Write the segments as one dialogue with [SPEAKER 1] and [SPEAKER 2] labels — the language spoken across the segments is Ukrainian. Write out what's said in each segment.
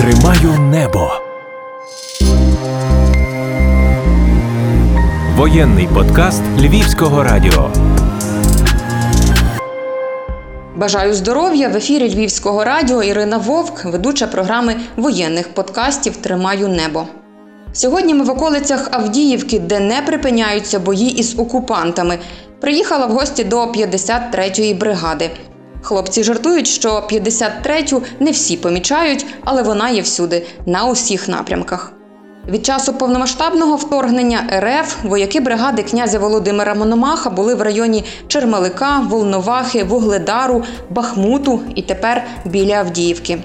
[SPEAKER 1] Тримаю небо. Воєнний подкаст Львівського радіо.
[SPEAKER 2] Бажаю здоров'я в ефірі Львівського радіо Ірина Вовк, ведуча програми воєнних подкастів Тримаю небо. Сьогодні ми в околицях Авдіївки, де не припиняються бої із окупантами. Приїхала в гості до 53-ї бригади. Хлопці жартують, що 53-ю не всі помічають, але вона є всюди, на усіх напрямках. Від часу повномасштабного вторгнення РФ вояки бригади князя Володимира Мономаха були в районі Чермелика, Волновахи, Вугледару, Бахмуту і тепер біля Авдіївки.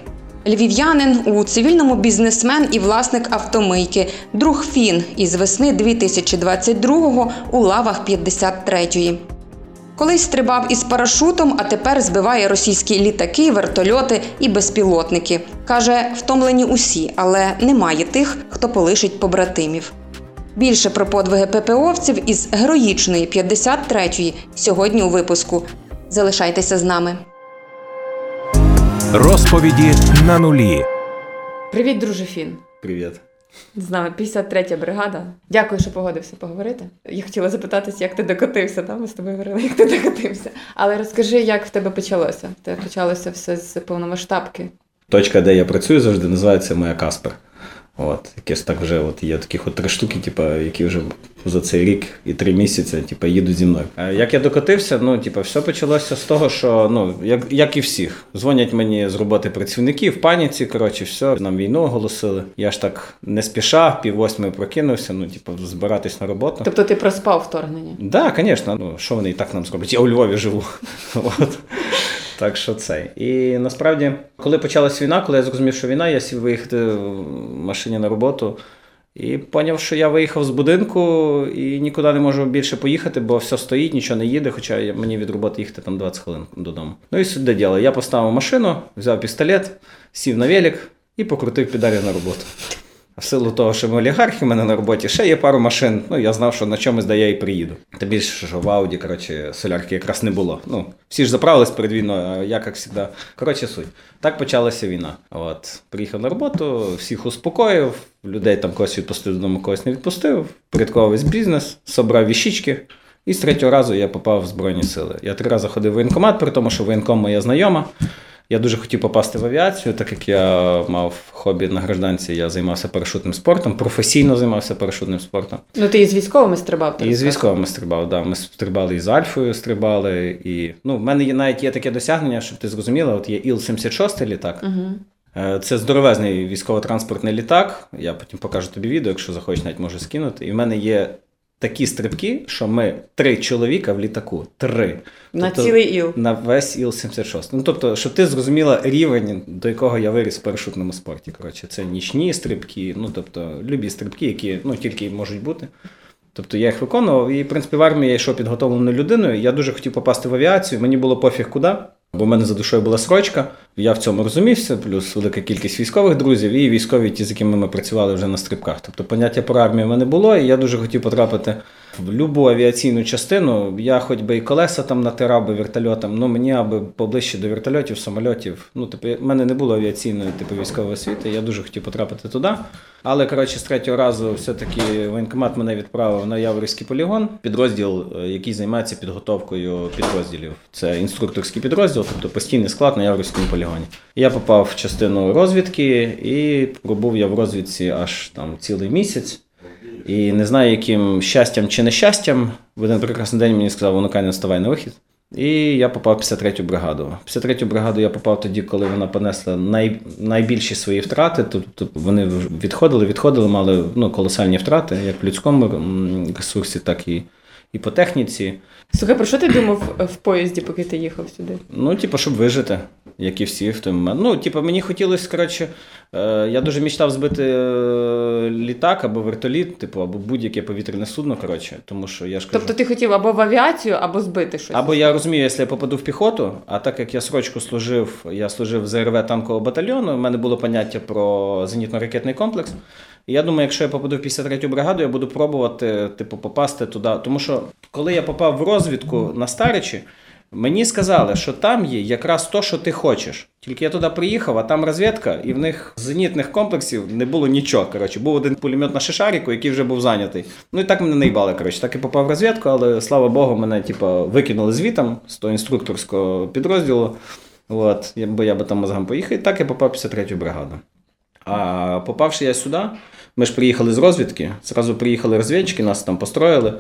[SPEAKER 2] Львів'янин у цивільному бізнесмен і власник автомийки, друг Фін із весни 2022-го у лавах 53-ї. Колись стрибав із парашутом, а тепер збиває російські літаки, вертольоти і безпілотники. Каже, втомлені усі, але немає тих, хто полишить побратимів. Більше про подвиги ППОвців із героїчної 53-ї сьогодні у випуску. Залишайтеся з нами.
[SPEAKER 1] Розповіді на нулі.
[SPEAKER 3] Привіт, друже Фін.
[SPEAKER 4] Привіт.
[SPEAKER 3] З знаю, 53 бригада. Дякую, що погодився поговорити. Я хотіла запитатися, як ти докотився. Там ми з тобою говорили, як ти докотився. Але розкажи, як в тебе почалося? Те почалося все з повномасштабки.
[SPEAKER 4] Точка, де я працюю, завжди називається моя Каспер. От, якесь так вже от є таких от три штуки, типу, які вже за цей рік і три місяці типу, їдуть зі мною. Е, Як я докотився, ну, типу, все почалося з того, що ну, як, як і всіх, дзвонять мені з роботи працівники в паніці. Коротше, все, нам війну оголосили. Я ж так не спішав, пів восьми прокинувся, ну, типу, збиратись на роботу.
[SPEAKER 3] Тобто ти проспав вторгнення?
[SPEAKER 4] Да, звісно. Ну, що вони і так нам зроблять? Я у Львові живу. От. Так що це. І насправді, коли почалась війна, коли я зрозумів, що війна, я сів виїхати в машині на роботу і зрозумів, що я виїхав з будинку і нікуди не можу більше поїхати, бо все стоїть, нічого не їде, хоча мені від роботи їхати там 20 хвилин додому. Ну і сюди діло. Я поставив машину, взяв пістолет, сів на велик і покрутив педалі на роботу. В силу того, що ми олігархи, в мене на роботі ще є пару машин. Ну, я знав, що на чомусь де я і приїду. Та більше, що в Ауді, коротше, солярки якраз не було. Ну, всі ж заправились перед війною, а я, як завжди. Коротше, суть. Так почалася війна. От, приїхав на роботу, всіх успокоїв, людей там когось відпустив додому, когось не відпустив, порядкував весь бізнес, собрав віщички. І з третього разу я попав в Збройні сили. Я три рази ходив в воєнкомат, при тому, що воєнком моя знайома. Я дуже хотів попасти в авіацію, так як я мав хобі на гражданці, я займався парашутним спортом, професійно займався парашутним спортом.
[SPEAKER 3] Ну ти із військовими стрибав.
[SPEAKER 4] І з військовими стрибав, да. Ми стрибали і з Альфою стрибали. І... Ну, в мене є, навіть є таке досягнення, щоб ти зрозуміла, от є Іл-76 літак. Е, Це здоровезний військово-транспортний літак. Я потім покажу тобі відео, якщо захочеш, навіть можу скинути. І в мене є такі стрибки, що ми три чоловіка в літаку. Три.
[SPEAKER 3] На
[SPEAKER 4] Тобто-
[SPEAKER 3] цілий іл.
[SPEAKER 4] на весь Іл-76. Ну, тобто, щоб ти зрозуміла рівень, до якого я виріс в парашутному спорті. Коротше, це нічні стрибки, ну тобто, любі стрибки, які ну, тільки можуть бути. Тобто я їх виконував, і в принципі в армії я йшов підготовленою людиною. Я дуже хотів попасти в авіацію. Мені було пофіг куди, бо в мене за душою була срочка. Я в цьому розумівся, плюс велика кількість військових друзів і військові, ті, з якими ми працювали вже на стрибках. Тобто поняття про армію в мене було, і я дуже хотів потрапити в будь-яку авіаційну частину. Я хоч би і колеса там натирав би вертольотом, ну мені аби поближче до вертольотів, самольотів. Ну, типу, в мене не було авіаційної типу військової освіти. Я дуже хотів потрапити туди. Але коротше, з третього разу все-таки воєнкомат мене відправив на Яворівський полігон, підрозділ, е, який займається підготовкою підрозділів. Це інструкторський підрозділ, тобто постійний склад на Яворівському полігоні. Я попав в частину розвідки і пробув я в розвідці аж там цілий місяць. І не знаю, яким щастям чи нещастям, в один прекрасний день мені сказав, онукай, вставай на вихід. І я попав в 53-ю бригаду. В 53-ю бригаду я попав тоді, коли вона понесла най, найбільші свої втрати. Тобто вони відходили, відходили, мали ну, колосальні втрати, як в людському ресурсі, так і, і по техніці.
[SPEAKER 3] Слухай, про що ти думав в поїзді, поки ти їхав сюди?
[SPEAKER 4] Ну, типу, щоб вижити, як і всі в той момент. Ну, типу, мені хотілося, коротше, я дуже мечтав збити е, літак або вертоліт, типу, або будь-яке повітряне судно, коротше, тому що я ж кажу.
[SPEAKER 3] Тобто ти хотів або в авіацію, або збити щось.
[SPEAKER 4] Або я розумію, якщо я попаду в піхоту, а так як я срочку служив, я служив в ЗРВ танкового батальйону, в мене було поняття про зенітно-ракетний комплекс. І я думаю, якщо я попаду в 53-ю бригаду, я буду пробувати, типу, попасти туди. Тому що коли я попав в розвідку на Старичі, Мені сказали, що там є якраз то, що ти хочеш. Тільки я туди приїхав, а там розвідка, і в них зенітних комплексів не було нічого. Коротше, був один пулемет на Шишаріку, який вже був зайнятий. Ну і так мене наїбали. Коротше, так і попав в розвідку, але слава Богу, мене типу, викинули звітом з того інструкторського підрозділу. От, бо я би там мозгам поїхав, і так я попав в 53-ю бригаду. А попавши я сюди, ми ж приїхали з розвідки, зразу приїхали розвідчики, нас там построїли,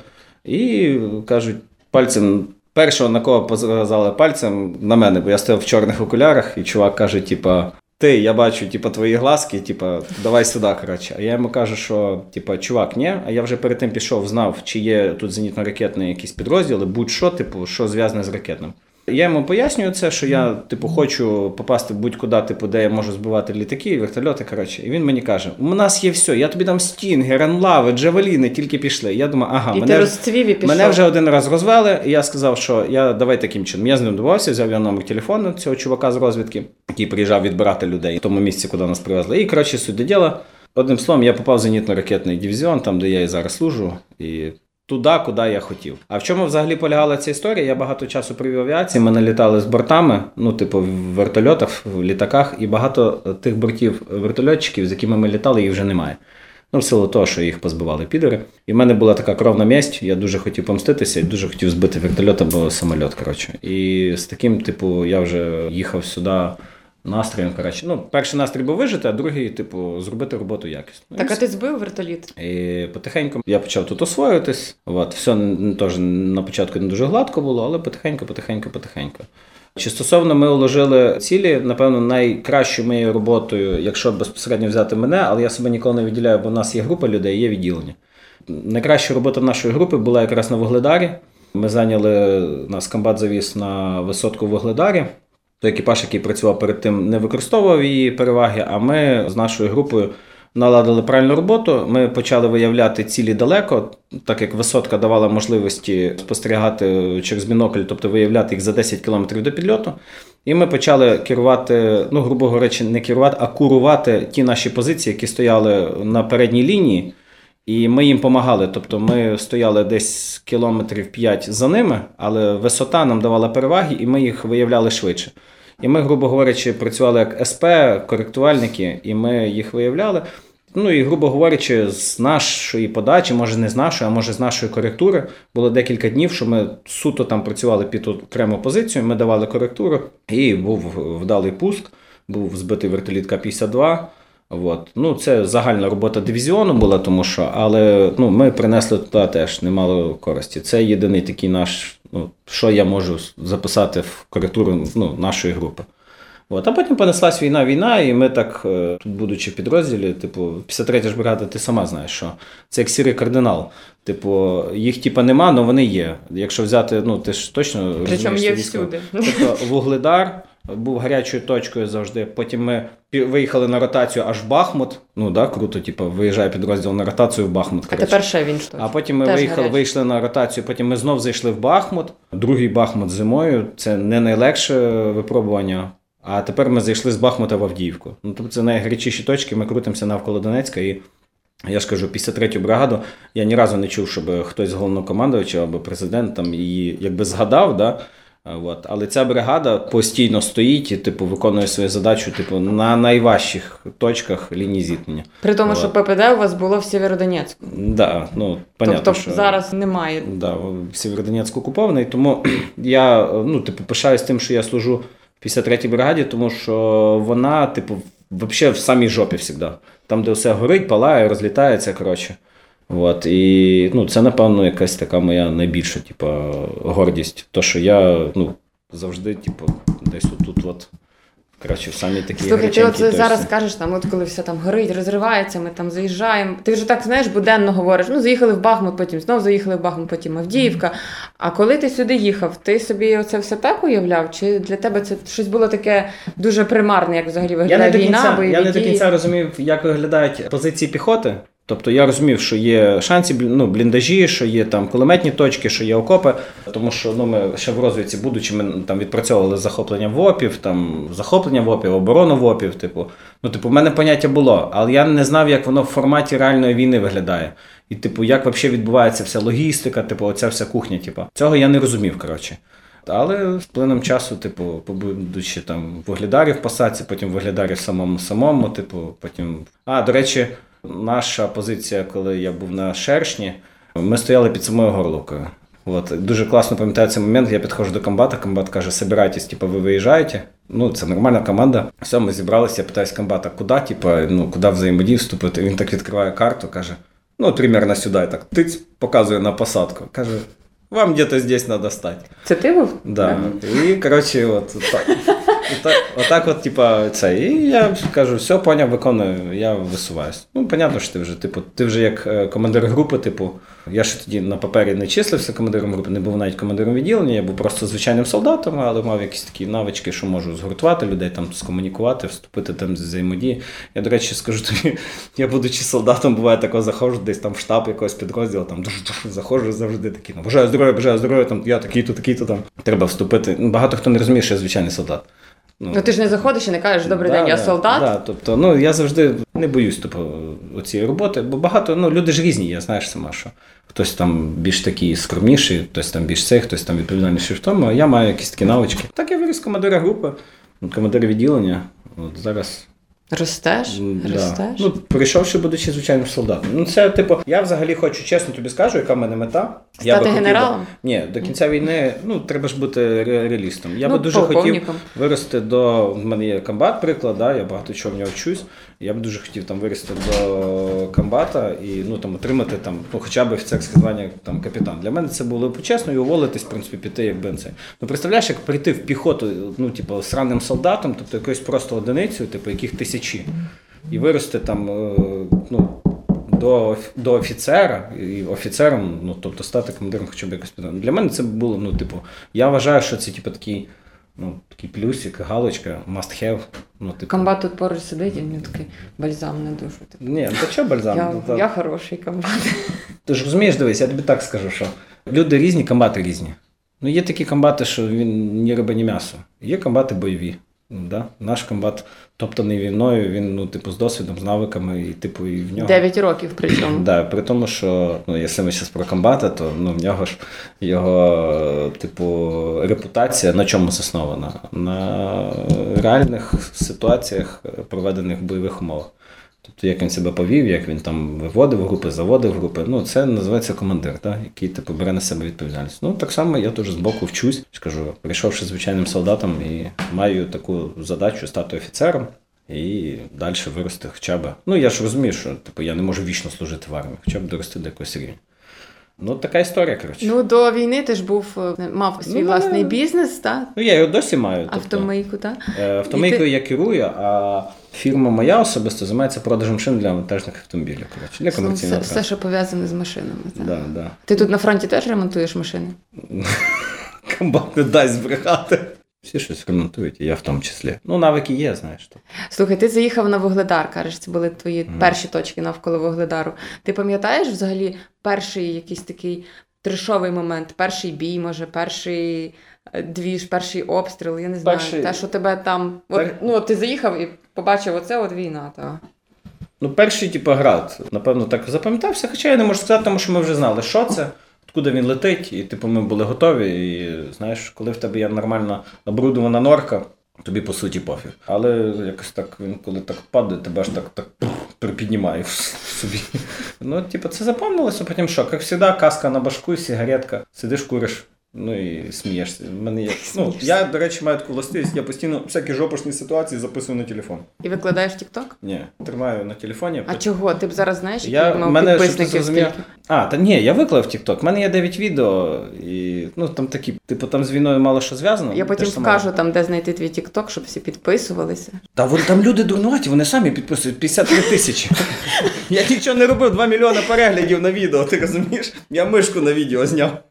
[SPEAKER 4] і кажуть, пальцем, першого на кого показали пальцем на мене, бо я стояв в чорних окулярах, і чувак каже, типа. Ти, я бачу, типа, твої глазки, типа, давай сюди, коротше. А я йому кажу, що, типа, чувак, ні. А я вже перед тим пішов, знав, чи є тут зенітно-ракетний якийсь підрозділ, будь-що, типу, що зв'язане з ракетним. Я йому пояснюю це, що я, типу, хочу попасти будь-куди, типу, де я можу збивати літаки, вертольоти. Коротше. І він мені каже: у нас є все, я тобі дам стінги, ранлави, джавеліни, тільки пішли. Я думаю, ага,
[SPEAKER 3] і
[SPEAKER 4] мене,
[SPEAKER 3] ти розцвів і пішов.
[SPEAKER 4] мене вже один раз розвели, і я сказав, що я давай таким чином. Я з ним домовився, взяв його номер телефону цього чувака з розвідки, який приїжджав відбирати людей в тому місці, куди нас привезли. І коротше, суть діла. Одним словом, я попав в зенітно-ракетний дивізіон, там, де я і зараз служу. І туди, куди я хотів. А в чому взагалі полягала ця історія? Я багато часу провів авіації. Ми налітали з бортами, ну, типу, в вертольотах, в літаках, і багато тих бортів вертольотчиків, з якими ми літали, їх вже немає. Ну, в силу того, що їх позбивали підери. І в мене була така кровна месть, я дуже хотів помститися і дуже хотів збити вертольот або самольот. Коротше. І з таким, типу, я вже їхав сюди настроєм. Коротше. Ну, перший настрій був вижити, а другий, типу, зробити роботу якісно.
[SPEAKER 3] Так, а ти збив вертоліт?
[SPEAKER 4] І потихеньку я почав тут освоюватись. От, все теж на початку не дуже гладко було, але потихеньку, потихеньку, потихеньку. Чи стосовно ми уложили цілі, напевно, найкращою моєю роботою, якщо безпосередньо взяти мене, але я себе ніколи не відділяю, бо в нас є група людей, є відділення. Найкраща робота нашої групи була якраз на Вугледарі. Ми зайняли нас комбат завіз на висотку в Вугледарі. Той екіпаж, який працював перед тим, не використовував її переваги, а ми з нашою групою наладили правильну роботу. Ми почали виявляти цілі далеко, так як висотка давала можливості спостерігати через бінокль, тобто виявляти їх за 10 км до підльоту. І ми почали керувати, ну, грубо говорячи, не керувати, а курувати ті наші позиції, які стояли на передній лінії. І ми їм допомагали. Тобто ми стояли десь кілометрів 5 за ними, але висота нам давала переваги, і ми їх виявляли швидше. І ми, грубо говорячи, працювали як СП, коректувальники, і ми їх виявляли. Ну і, грубо говорячи, з нашої подачі, може не з нашої, а може з нашої коректури, було декілька днів, що ми суто там працювали під окрему позицію, ми давали коректуру, і був вдалий пуск, був збитий вертоліт К-52. От. Ну, це загальна робота дивізіону була, тому що, але ну, ми принесли туди теж немало користі. Це єдиний такий наш, ну, що я можу записати в коректуру ну, нашої групи. От. А потім понеслась війна, війна, і ми так, е, тут, будучи в підрозділі, типу, 53 ж бригада, ти сама знаєш, що це як сірий кардинал. Типу, їх типа нема, але вони є. Якщо взяти, ну ти ж точно
[SPEAKER 3] Причому
[SPEAKER 4] розумієш,
[SPEAKER 3] є всюди.
[SPEAKER 4] Тобто Вугледар був гарячою точкою завжди. Потім ми виїхали на ротацію аж в Бахмут. Ну да, круто, типу, виїжджає підрозділ на ротацію в Бахмут.
[SPEAKER 3] А тепер ще він що?
[SPEAKER 4] А потім ми
[SPEAKER 3] Теж
[SPEAKER 4] виїхали,
[SPEAKER 3] гарячий.
[SPEAKER 4] вийшли на ротацію, потім ми знов зайшли в Бахмут. Другий Бахмут зимою це не найлегше випробування. А тепер ми зайшли з Бахмута в Авдіївку. Ну, тобто це найгарячіші точки, ми крутимося навколо Донецька. І я ж кажу, 53-ю бригаду я ні разу не чув, щоб хтось з головнокомандувача або президент там її якби згадав. Да? А, От. Але ця бригада постійно стоїть і типу, виконує свою задачу типу, на найважчих точках лінії зіткнення.
[SPEAKER 3] При тому,
[SPEAKER 4] От.
[SPEAKER 3] що ППД у вас було в Сєвєродонецьку.
[SPEAKER 4] Да, ну, понятно,
[SPEAKER 3] тобто
[SPEAKER 4] що...
[SPEAKER 3] зараз немає.
[SPEAKER 4] Да, Сєвєродонецьк окупований, тому я ну, типу, пишаюсь тим, що я служу в 53-й бригаді, тому що вона, типу, взагалі в самій жопі завжди. Там, де все горить, палає, розлітається, коротше. От, і ну, це, напевно, якась така моя найбільша, типу, гордість. То, що я ну, завжди, типу, десь отут, от, коротше, в самій такій
[SPEAKER 3] Слухай, ти от зараз кажеш, там, от коли все там горить, розривається, ми там заїжджаємо. Ти вже так знаєш, буденно говориш. Ну, заїхали в Бахмут, потім знов заїхали в Бахмут, потім Авдіївка. А коли ти сюди їхав, ти собі це все так уявляв? Чи для тебе це щось було таке дуже примарне, як взагалі
[SPEAKER 4] Я не,
[SPEAKER 3] виглядає
[SPEAKER 4] до
[SPEAKER 3] війна,
[SPEAKER 4] кінця,
[SPEAKER 3] бойові
[SPEAKER 4] я не до кінця розумів, як виглядають позиції піхоти. Тобто я розумів, що є шанси, ну, бліндажі, що є там кулеметні точки, що є окопи. Тому що ну, ми ще в розвідці, будучи, ми там відпрацьовували захоплення ВОПів, там захоплення ВОПів, оборону ВОПів. Типу, ну, типу, в мене поняття було, але я не знав, як воно в форматі реальної війни виглядає. І, типу, як взагалі відбувається вся логістика, типу, оця вся кухня. Типу. Цього я не розумів, коротше. Але з плином часу, типу, побудучи там в Вугледарі в посадці, потім в Вугледарі в самому самому, типу, потім. А, до речі, наша позиція, коли я був на шершні, ми стояли під самою горловкою. От дуже класно пам'ятаю цей момент. Я підходжу до комбата. Комбат каже: собирайтесь, типу, ви виїжджаєте. Ну, це нормальна команда. Все, ми зібралися. Я питаюсь комбата, куди, типу, ну, куди взаємодії вступити. Він так відкриває карту, каже: ну, примерно сюди. І так тиць, показує на посадку. Каже, вам где-то здесь надо стати.
[SPEAKER 3] Це ти був?
[SPEAKER 4] Да. І, коротше, от так. Отак, отак от, типа, це. І я кажу, все, поняв, виконую, я висуваюсь. Ну, понятно, що ти вже, типу, ти вже як е, командир групи, типу, я ж тоді на папері не числився командиром групи, не був навіть командиром відділення, я був просто звичайним солдатом, але мав якісь такі навички, що можу згуртувати людей, там скомунікувати, вступити там з взаємодії. Я, до речі, скажу тобі, я будучи солдатом, буває такого заходжу десь там в штаб якогось підрозділу, там душ-душ, заходжу завжди такий, ну, бажаю здоров'я, бажаю здоров'я, там я такий-то, такий-то там. Треба вступити. Багато хто не розуміє, що я звичайний солдат.
[SPEAKER 3] Ну ти ж не заходиш і не кажеш добрий
[SPEAKER 4] Да,
[SPEAKER 3] день, я
[SPEAKER 4] да,
[SPEAKER 3] солдат.
[SPEAKER 4] Да, тобто, ну я завжди не боюсь тобто, цієї роботи, бо багато, ну, люди ж різні, я знаєш сама, що хтось там більш такий скромніший, хтось там більш цей, хтось там відповідальніший в тому, а я маю якісь такі навички. Так я виріс командира групи, командир відділення. От зараз
[SPEAKER 3] Ростеш?
[SPEAKER 4] Да.
[SPEAKER 3] Ростеш?
[SPEAKER 4] Ну, прийшовши, будучи звичайним солдатом. Ну, це, типу, я взагалі хочу чесно тобі скажу, яка в мене мета. я
[SPEAKER 3] Стати
[SPEAKER 4] хотів би-
[SPEAKER 3] генералом?
[SPEAKER 4] Ні, до кінця війни, ну, треба ж бути ре- реалістом. Я
[SPEAKER 3] Ну,
[SPEAKER 4] би дуже хотів вирости до. В мене є комбат, приклад, да, я багато чого в нього вчусь. Я б дуже хотів там вирости до комбата і ну, там, отримати там, ну, хоча б офіцерське звання там, капітан. Для мене це було почесно і уволитись, в принципі, піти як бенце. Ну, представляєш, як прийти в піхоту, ну, типу, з рядовим солдатом, тобто якоюсь просто одиницею, типу, яких тисячі, і вирости там, е, ну, до, до офіцера і офіцером, ну тобто стати командиром хоча б якось підтримати. Для мене це було, ну, типу, я вважаю, що це типу такий, ну, такий плюсик, галочка, must have. Ну, типу,
[SPEAKER 3] Комбат тут поруч сидить, і він такий бальзам не дуже. Типу.
[SPEAKER 4] Ні, ну то що бальзам?
[SPEAKER 3] Я,
[SPEAKER 4] Ну, та-
[SPEAKER 3] я хороший комбат.
[SPEAKER 4] Ти ж розумієш, дивись, я тобі так скажу, що люди різні, комбати різні. Ну, є такі комбати, що він ні риба, ні м'ясо. Є комбати бойові. Да? Наш комбат, не війною, він, ну, типу, з досвідом, з навиками, і типу, і в нього.
[SPEAKER 3] Дев'ять років причому.
[SPEAKER 4] Да, при тому, що ну, якщо ми зараз про комбата, то ну, в нього ж його, типу, репутація на чому заснована? На реальних ситуаціях, проведених в бойових умовах. Тобто, як він себе повів, як він там виводив групи, заводив групи. Ну, це називається командир, да? який типу, бере на себе відповідальність. Ну, так само я теж збоку вчусь, скажу, прийшовши звичайним солдатом і маю таку задачу стати офіцером. І далі вирости хоча б. Ну, я ж розумію, що типу, я не можу вічно служити в армії, хоча б дорости до якогось рівня. Ну, така історія, коротше. Ну,
[SPEAKER 3] Ну, до війни ти ж був, е, мав свій
[SPEAKER 4] Ну,
[SPEAKER 3] власний бізнес, так?
[SPEAKER 4] Ну, я його досі маю. Тобто,
[SPEAKER 3] Автомийку, так?
[SPEAKER 4] е, автомийкою
[SPEAKER 3] І
[SPEAKER 4] я керую, а фірма моя особисто займається продажем шин для вантажних автомобілів. Коротше, для
[SPEAKER 3] Все,
[SPEAKER 4] комерційного
[SPEAKER 3] все,
[SPEAKER 4] транспорту.
[SPEAKER 3] що пов'язане з машинами. Так.
[SPEAKER 4] Да, да.
[SPEAKER 3] Ти тут на фронті теж ремонтуєш машини?
[SPEAKER 4] Комбат не дасть збрехати. Всі щось ремонтують, і я в тому числі. Ну, навики є, знаєш. То.
[SPEAKER 3] Слухай, ти заїхав на Вугледар, кажеш, це були твої перші точки навколо Вугледару. Ти пам'ятаєш взагалі перший якийсь такий трешовий момент, перший бій, може, перший е, двіж, перший обстріл, я не знаю.
[SPEAKER 4] Перший-
[SPEAKER 3] Те, що тебе там. От,
[SPEAKER 4] Пер-
[SPEAKER 3] ну, от ти заїхав і побачив, оце от війна. Та.
[SPEAKER 4] Ну, перший, типу, град, напевно, так запам'ятався, хоча я не можу сказати, тому що ми вже знали, що це, откуда він летить, і типу ми були готові. І знаєш, коли в тебе є нормальна обрудована норка, тобі по суті пофіг. Але якось так він, коли так падає, тебе ж так, так припіднімає в собі. Ну, типу, це запам'яталося, потім що, як завжди, каска на башку, сигаретка, сидиш, куриш. Ну і смієшся. Мене є... ну, я, до речі, маю таку властивість, я постійно всякі жопошні ситуації записую на телефон.
[SPEAKER 3] І викладаєш TikTok?
[SPEAKER 4] Ні, тримаю на телефоні.
[SPEAKER 3] А чого? Ти б зараз знаєш,
[SPEAKER 4] Я,
[SPEAKER 3] мав
[SPEAKER 4] мене,
[SPEAKER 3] підписників
[SPEAKER 4] зрозумів,
[SPEAKER 3] скільки?
[SPEAKER 4] а, та ні, я виклав TikTok. У мене є 9 відео, і ну там такі, типу, там з війною мало що зв'язано.
[SPEAKER 3] Я потім вкажу там, де знайти твій TikTok, щоб всі підписувалися.
[SPEAKER 4] Та вони там люди дурнуваті, вони самі підписують 53 тисячі. Я нічого не робив, 2 мільйони переглядів на відео, ти розумієш? Я мишку на відео зняв.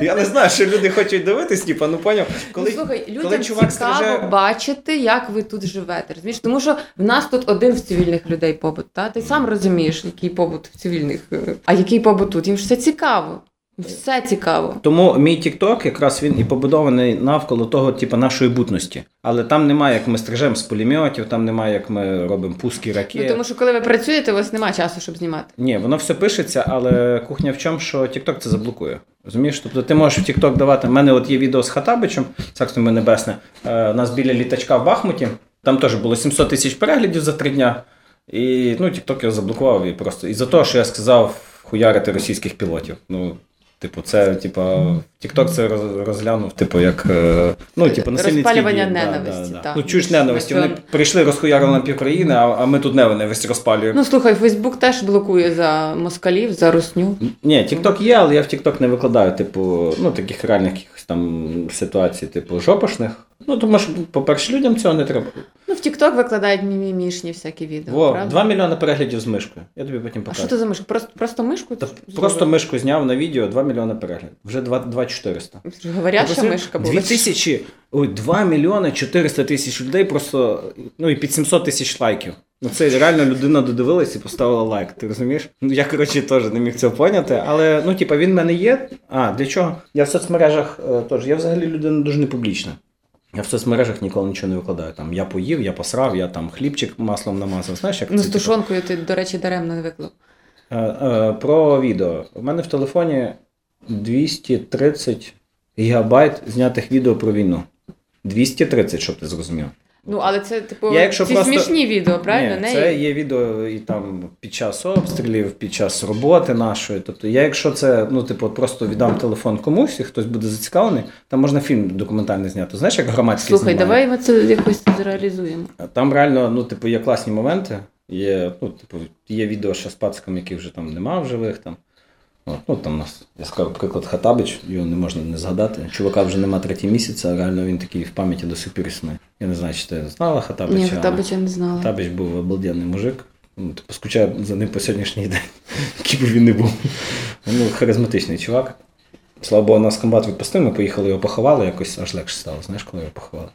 [SPEAKER 4] Я не знаю, що люди хочуть дивитись, типа, ну поняв. Коли,
[SPEAKER 3] ну, слухай, людям
[SPEAKER 4] коли чувак
[SPEAKER 3] цікаво
[SPEAKER 4] стриже...
[SPEAKER 3] бачити, як ви тут живете. Розумієш? Тому що в нас тут один в цивільних людей побут. Та? Ти сам розумієш, який побут в цивільних, е, а який побут тут. Їм ж це цікаво. Все цікаво.
[SPEAKER 4] Тому мій TikTok якраз він і побудований навколо того, типу, нашої бутності. Але там немає, як ми стрижемо з пулеметів, там немає, як ми робимо пуски ракет.
[SPEAKER 3] Ну, тому що коли ви працюєте, у вас немає часу, щоб знімати.
[SPEAKER 4] Ні, воно все пишеться, але кухня в чому, що TikTok це заблокує. Розумієш? Тобто ти можеш в TikTok давати. У мене от є відео з Хатабичем, царство небесне. Е, у нас біля літачка в Бахмуті. Там теж було 700 тисяч переглядів за три дня. І ну, TikTok його заблокував і просто. І за те, що я сказав хуярити російських пілотів. Ну, Типу, це, типу, Тікток це розглянув, типу, як е, ну, типу, насильницький
[SPEAKER 3] Розпалювання
[SPEAKER 4] дій,
[SPEAKER 3] ненависті,
[SPEAKER 4] да, да.
[SPEAKER 3] та.
[SPEAKER 4] Ну, чуєш ненависті. Вони прийшли, розхуярили на півкраїни, а, а ми тут ненависть розпалюємо.
[SPEAKER 3] Ну слухай, Фейсбук теж блокує за москалів, за русню.
[SPEAKER 4] Ні, Тікток є, але я в Тікток не викладаю, типу, ну, таких реальних там ситуацій, типу, жопошних. Ну, тому що, по-перше, людям цього не треба.
[SPEAKER 3] Ну, в TikTok викладають мімімішні всякі відео.
[SPEAKER 4] Во,
[SPEAKER 3] правда?
[SPEAKER 4] 2 мільйони переглядів з мишкою. Я тобі потім покажу.
[SPEAKER 3] А що це за мишка? Просто, просто мишку?
[SPEAKER 4] Та просто мишку зняв на відео 2 мільйони переглядів. Вже 2, 2 400.
[SPEAKER 3] Говоряща мишка була.
[SPEAKER 4] 2 тисячі, ой, 2 мільйони 400 тисяч людей просто, ну і під 700 тисяч лайків. Ну це реально людина додивилась і поставила лайк. Ти розумієш? Ну я коротше теж не міг цього поняти. Але ну, типа, він в мене є. А, для чого? Я в соцмережах е, теж. Я взагалі людина дуже непублічна. Я в соцмережах ніколи нічого не викладаю. Там я поїв, я посрав, я там хлібчик маслом намазав. Знаєш, як
[SPEAKER 3] Ну,
[SPEAKER 4] це,
[SPEAKER 3] з
[SPEAKER 4] типу?
[SPEAKER 3] тушонкою ти, до речі, даремно не виклав.
[SPEAKER 4] Е, е, Про відео. У мене в телефоні 230 гігабайт знятих відео про війну. 230, щоб ти зрозумів.
[SPEAKER 3] Ну, але це, типу,
[SPEAKER 4] Я якщо
[SPEAKER 3] ці
[SPEAKER 4] просто-
[SPEAKER 3] смішні відео, правильно?
[SPEAKER 4] Ні,
[SPEAKER 3] Не
[SPEAKER 4] це
[SPEAKER 3] є-
[SPEAKER 4] відео і там під час обстрілів, під час роботи нашої. Тобто, я, якщо це, ну, типу, просто віддам телефон комусь, і хтось буде зацікавлений, там можна фільм документальний зняти. Знаєш, як громадський
[SPEAKER 3] Слухай, давай ми це якось зреалізуємо.
[SPEAKER 4] Там реально, ну, типу, є класні моменти. Є, ну, типу, є відео ще з пациком, яких вже там нема в живих. Там. От, ну, там у нас, я скажу, приклад Хатабич, його не можна не згадати. Чувака вже нема третій місяць, а реально він такий в пам'яті до сих пір існує. Я не знаю, чи ти знала Хатабича.
[SPEAKER 3] Ні, Хатабича не знала.
[SPEAKER 4] Хатабич був обалденний мужик. Ну, типу, скучаю за ним по сьогоднішній день, який би він не був. Ну, харизматичний чувак. Слава Богу, нас комбат відпустив, ми поїхали його поховали, якось аж легше стало, знаєш, коли його поховали.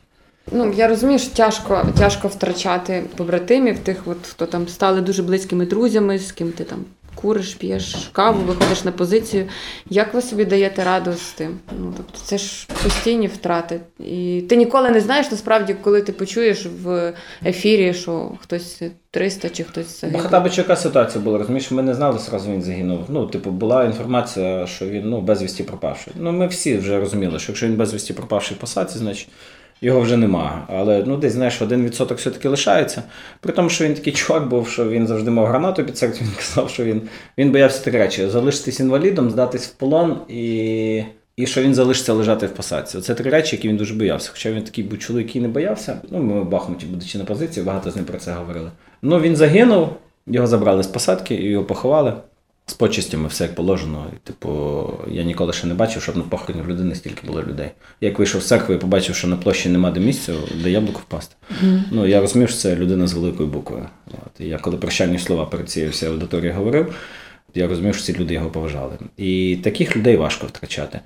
[SPEAKER 3] Ну, я розумію, що тяжко, тяжко втрачати побратимів, тих, от, хто там стали дуже близькими друзями, з ким ти там куриш, п'єш каву, виходиш на позицію. Як ви собі даєте раду з тим? Ну, тобто, це ж постійні втрати. І ти ніколи не знаєш, насправді, коли ти почуєш в ефірі, що хтось 300 чи хтось
[SPEAKER 4] Бо
[SPEAKER 3] загинув.
[SPEAKER 4] Хатабич яка ситуація була, розумієш, ми не знали, зразу він загинув. Ну, типу, була інформація, що він ну, безвісті пропавший. Ну, ми всі вже розуміли, що якщо він безвісті пропавший в посадці, значить його вже нема. Але ну, десь, знаєш, один відсоток все-таки лишається. При тому, що він такий чувак був, що він завжди мав гранату під серцем, він казав, що він, він боявся так речі: залишитись інвалідом, здатись в полон і. І що він залишиться лежати в посадці. Це три речі, які він дуже боявся. Хоча він такий був чоловік, який не боявся. Ну, ми в Бахмуті, будучи на позиції, багато з ним про це говорили. Ну, він загинув, його забрали з посадки і його поховали. З почестями, все як положено. І, типу, я ніколи ще не бачив, щоб на похороні в людини стільки було людей. Як вийшов з церкви і побачив, що на площі нема де місця, де яблуко впасти. Ну, я розумів, що це людина з великою буквою. От. І я коли прощальні слова перед цією всією аудиторією говорив, я розумів, що ці люди його поважали. І таких людей важко втрачати.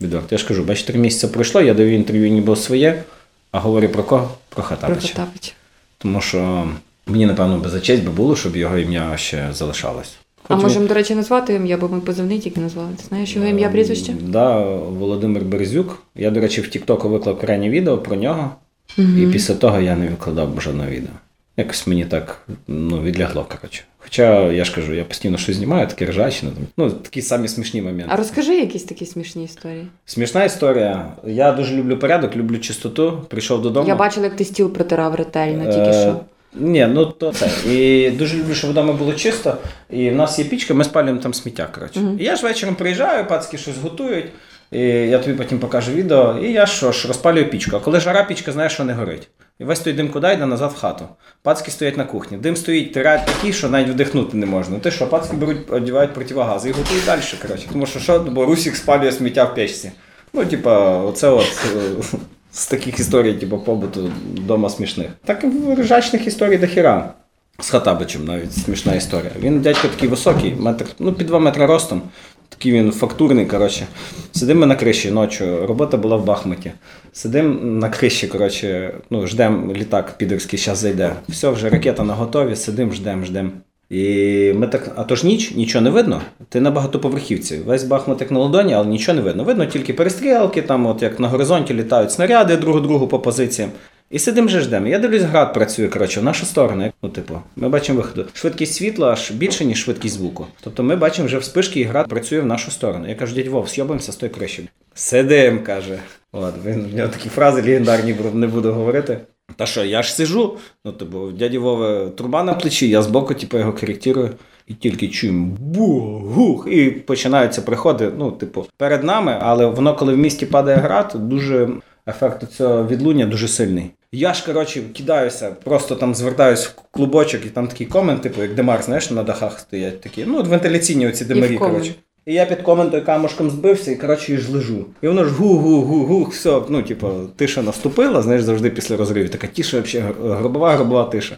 [SPEAKER 4] Відверто, я ж кажу, бачиш, три місяці пройшло, я даю інтерв'ю ніби своє, а говорю про кого? Про
[SPEAKER 3] Про
[SPEAKER 4] Хатабича.
[SPEAKER 3] Хатабича.
[SPEAKER 4] Тому що мені, напевно, би за честь би було, щоб його ім'я ще залишалось.
[SPEAKER 3] А
[SPEAKER 4] Хоч
[SPEAKER 3] можемо, до речі, назвати ім'я, бо ми позивний тільки назвали. Ти знаєш його ім'я прізвище?
[SPEAKER 4] Ем, Да, Володимир Березюк. Я, до речі, в Тіктоку виклав крайнє відео про нього, і після того я не викладав жодного відео. Якось мені так ну, відлягло, коротше. Хоча я ж кажу, я постійно щось знімаю, такі ржачні, там, ну, такі самі смішні моменти.
[SPEAKER 3] А розкажи якісь такі смішні історії.
[SPEAKER 4] Смішна історія. Я дуже люблю порядок, люблю чистоту. Прийшов додому.
[SPEAKER 3] Я бачила, як ти стіл протирав ретельно, тільки
[SPEAKER 4] Е,
[SPEAKER 3] що.
[SPEAKER 4] Ні, ну то це. І дуже люблю, щоб вдома було чисто. І в нас є пічка, ми спалюємо там сміття. коротше.
[SPEAKER 3] Мгм.
[SPEAKER 4] І я ж вечором приїжджаю, пацки щось готують. І я тобі потім покажу відео, і я що ж розпалюю пічку. А коли жара пічка, знаєш, що не горить. І весь той дим куди йде назад в хату. Пацки стоять на кухні. Дим стоїть, тирають такий, що навіть вдихнути не можна. Ти що, пацки беруть, одягають противогази і готують далі. Коротше. Тому що що, бо Русік спалює сміття в печці. Ну, типа, оце от. е, З таких історій, типу, побуту вдома смішних. Так і в ржачних історій до хіра. З Хатабичем навіть смішна історія. Він дядько такий високий, метр, ну під 2 метри ростом. Такий він фактурний, коротше. Сидимо на криші ночі, робота була в Бахмуті. Сидимо на криші, коротше, ну, ждемо літак підерський, зараз зайде. Все, вже ракета на готові, сидимо, ждемо, ждемо. І ми так, а то ж ніч, нічого не видно. Ти на багатоповерхівці. Весь Бахмут як на ладоні, але нічого не видно. Видно тільки перестрілки, там, от як на горизонті літають снаряди друг другу по позиціям. І сидимо же ждемо. Я дивлюсь, град працює, коротше, в нашу сторону. Ну, типу, ми бачимо виходу. Швидкість світла аж більше, ніж швидкість звуку. Тобто ми бачимо вже вспишки, і град працює в нашу сторону. Я кажу, дядь Вов, сьобаємося з той криші. Сидим, каже. От, він в нього такі фрази легендарні не буду говорити. Та що, я ж сижу, ну в дяді Вови труба на плечі, я збоку, типу, його коректирую. І тільки чуємо бух, і починаються приходи, ну, типу, перед нами, але воно, коли в місті падає град, дуже ефект цього відлуння дуже сильний. Я ж, коротше, кидаюся, просто там звертаюсь в клубочок, і там такий комент, типу, як Демар, знаєш, на дахах стоять такі. Ну, вентиляційні оці димарі, коротше. І я під коментою камушком збився і, коротше, і ж лежу. І воно ж гу-гу-гу-гу, все, ну, типу, тиша наступила, знаєш, завжди після розривів. Така тиша, взагалі, гробова, гробова тиша.